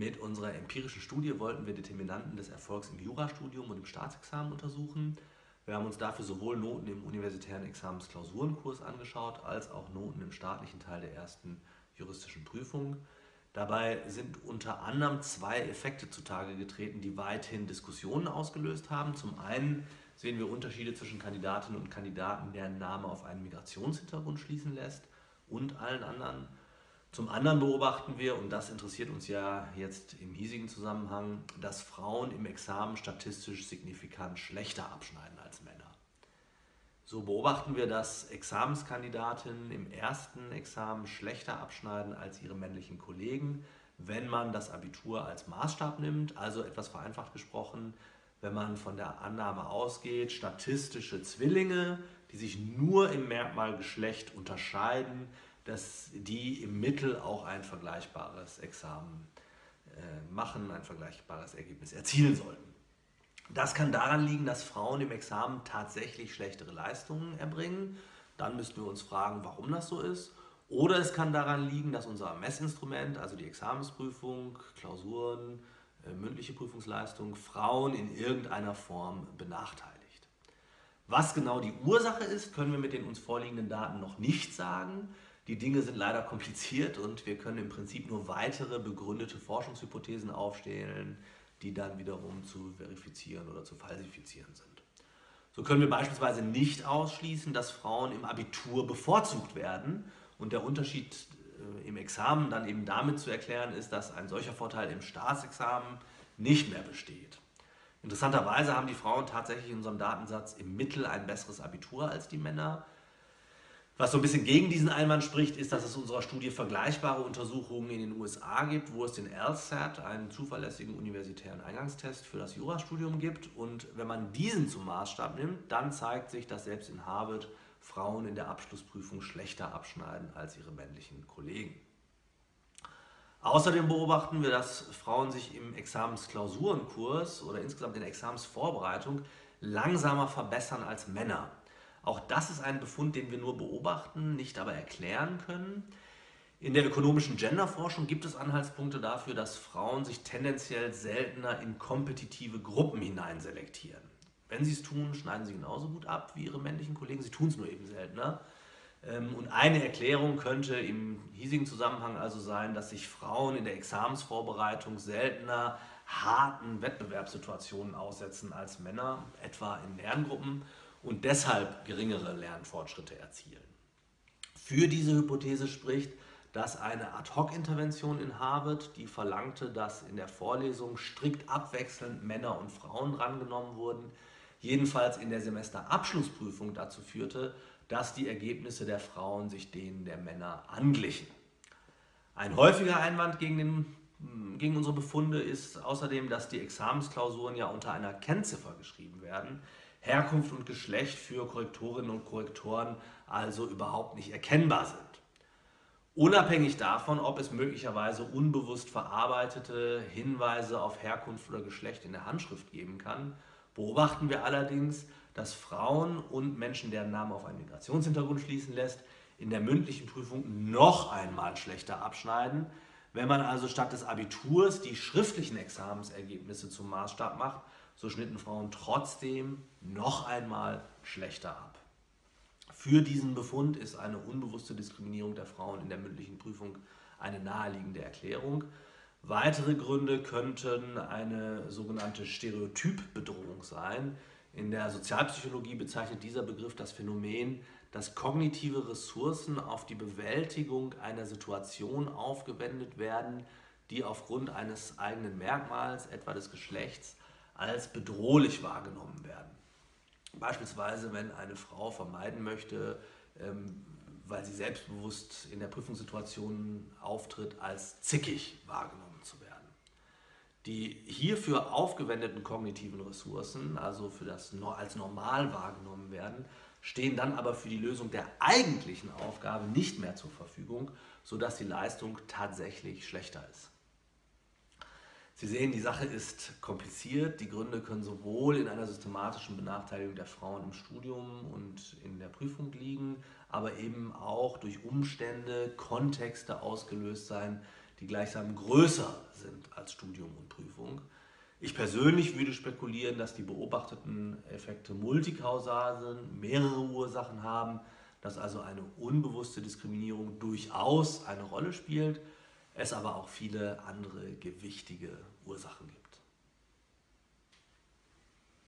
Mit unserer empirischen Studie wollten wir Determinanten des Erfolgs im Jurastudium und im Staatsexamen untersuchen. Wir haben uns dafür sowohl Noten im universitären Examensklausurenkurs angeschaut, als auch Noten im staatlichen Teil der ersten juristischen Prüfung. Dabei sind unter anderem zwei Effekte zutage getreten, die weithin Diskussionen ausgelöst haben. Zum einen sehen wir Unterschiede zwischen Kandidatinnen und Kandidaten, deren Name auf einen Migrationshintergrund schließen lässt und allen anderen. Zum anderen beobachten wir, und das interessiert uns ja jetzt im hiesigen Zusammenhang, dass Frauen im Examen statistisch signifikant schlechter abschneiden als Männer. So beobachten wir, dass Examenskandidatinnen im ersten Examen schlechter abschneiden als ihre männlichen Kollegen, wenn man das Abitur als Maßstab nimmt, also etwas vereinfacht gesprochen, wenn man von der Annahme ausgeht, statistische Zwillinge, die sich nur im Merkmal Geschlecht unterscheiden, dass die im Mittel auch ein vergleichbares Examen äh, machen, ein vergleichbares Ergebnis erzielen sollten. Das kann daran liegen, dass Frauen im Examen tatsächlich schlechtere Leistungen erbringen. Dann müssten wir uns fragen, warum das so ist. Oder es kann daran liegen, dass unser Messinstrument, also die Examensprüfung, Klausuren, äh, mündliche Prüfungsleistung, Frauen in irgendeiner Form benachteiligt. Was genau die Ursache ist, können wir mit den uns vorliegenden Daten noch nicht sagen. Die Dinge sind leider kompliziert und wir können im Prinzip nur weitere begründete Forschungshypothesen aufstellen, die dann wiederum zu verifizieren oder zu falsifizieren sind. So können wir beispielsweise nicht ausschließen, dass Frauen im Abitur bevorzugt werden und der Unterschied äh, im Examen dann eben damit zu erklären ist, dass ein solcher Vorteil im Staatsexamen nicht mehr besteht. Interessanterweise haben die Frauen tatsächlich in unserem Datensatz im Mittel ein besseres Abitur als die Männer. Was so ein bisschen gegen diesen Einwand spricht, ist, dass es unserer Studie vergleichbare Untersuchungen in den USA gibt, wo es den LSAT, einen zuverlässigen universitären Eingangstest für das Jurastudium gibt. Und wenn man diesen zum Maßstab nimmt, dann zeigt sich, dass selbst in Harvard Frauen in der Abschlussprüfung schlechter abschneiden als ihre männlichen Kollegen. Außerdem beobachten wir, dass Frauen sich im Examensklausurenkurs oder insgesamt in der Examensvorbereitung langsamer verbessern als Männer. Auch das ist ein Befund, den wir nur beobachten, nicht aber erklären können. In der ökonomischen Genderforschung gibt es Anhaltspunkte dafür, dass Frauen sich tendenziell seltener in kompetitive Gruppen hineinselektieren. Wenn sie es tun, schneiden sie genauso gut ab wie ihre männlichen Kollegen, sie tun es nur eben seltener. Ähm, und eine Erklärung könnte im hiesigen Zusammenhang also sein, dass sich Frauen in der Examensvorbereitung seltener harten Wettbewerbssituationen aussetzen als Männer, etwa in Lerngruppen und deshalb geringere Lernfortschritte erzielen. Für diese Hypothese spricht, dass eine Ad-Hoc-Intervention in Harvard, die verlangte, dass in der Vorlesung strikt abwechselnd Männer und Frauen drangenommen wurden, jedenfalls in der Semesterabschlussprüfung dazu führte, dass die Ergebnisse der Frauen sich denen der Männer anglichen. Ein häufiger Einwand gegen, den, gegen unsere Befunde ist außerdem, dass die Examensklausuren ja unter einer Kennziffer geschrieben werden, Herkunft und Geschlecht für Korrektorinnen und Korrektoren also überhaupt nicht erkennbar sind. Unabhängig davon, ob es möglicherweise unbewusst verarbeitete Hinweise auf Herkunft oder Geschlecht in der Handschrift geben kann, beobachten wir allerdings, dass Frauen und Menschen, deren Namen auf einen Migrationshintergrund schließen lässt, in der mündlichen Prüfung noch einmal schlechter abschneiden. Wenn man also statt des Abiturs die schriftlichen Examensergebnisse zum Maßstab macht, so schnitten Frauen trotzdem noch einmal schlechter ab. Für diesen Befund ist eine unbewusste Diskriminierung der Frauen in der mündlichen Prüfung eine naheliegende Erklärung. Weitere Gründe könnten eine sogenannte Stereotypbedrohung sein. In der Sozialpsychologie bezeichnet dieser Begriff das Phänomen, dass kognitive Ressourcen auf die Bewältigung einer Situation aufgewendet werden, die aufgrund eines eigenen Merkmals, etwa des Geschlechts, als bedrohlich wahrgenommen werden. Beispielsweise, wenn eine Frau vermeiden möchte, ähm, weil sie selbstbewusst in der Prüfungssituation auftritt, als zickig wahrgenommen zu werden. Die hierfür aufgewendeten kognitiven Ressourcen, also für das als normal wahrgenommen werden, stehen dann aber für die Lösung der eigentlichen Aufgabe nicht mehr zur Verfügung, sodass die Leistung tatsächlich schlechter ist. Sie sehen, die Sache ist kompliziert. Die Gründe können sowohl in einer systematischen Benachteiligung der Frauen im Studium und in der Prüfung liegen, aber eben auch durch Umstände, Kontexte ausgelöst sein, die gleichsam größer sind als Studium und Prüfung. Ich persönlich würde spekulieren, dass die beobachteten Effekte multikausal sind, mehrere Ursachen haben, dass also eine unbewusste Diskriminierung durchaus eine Rolle spielt, es aber auch viele andere gewichtige Ursachen gibt.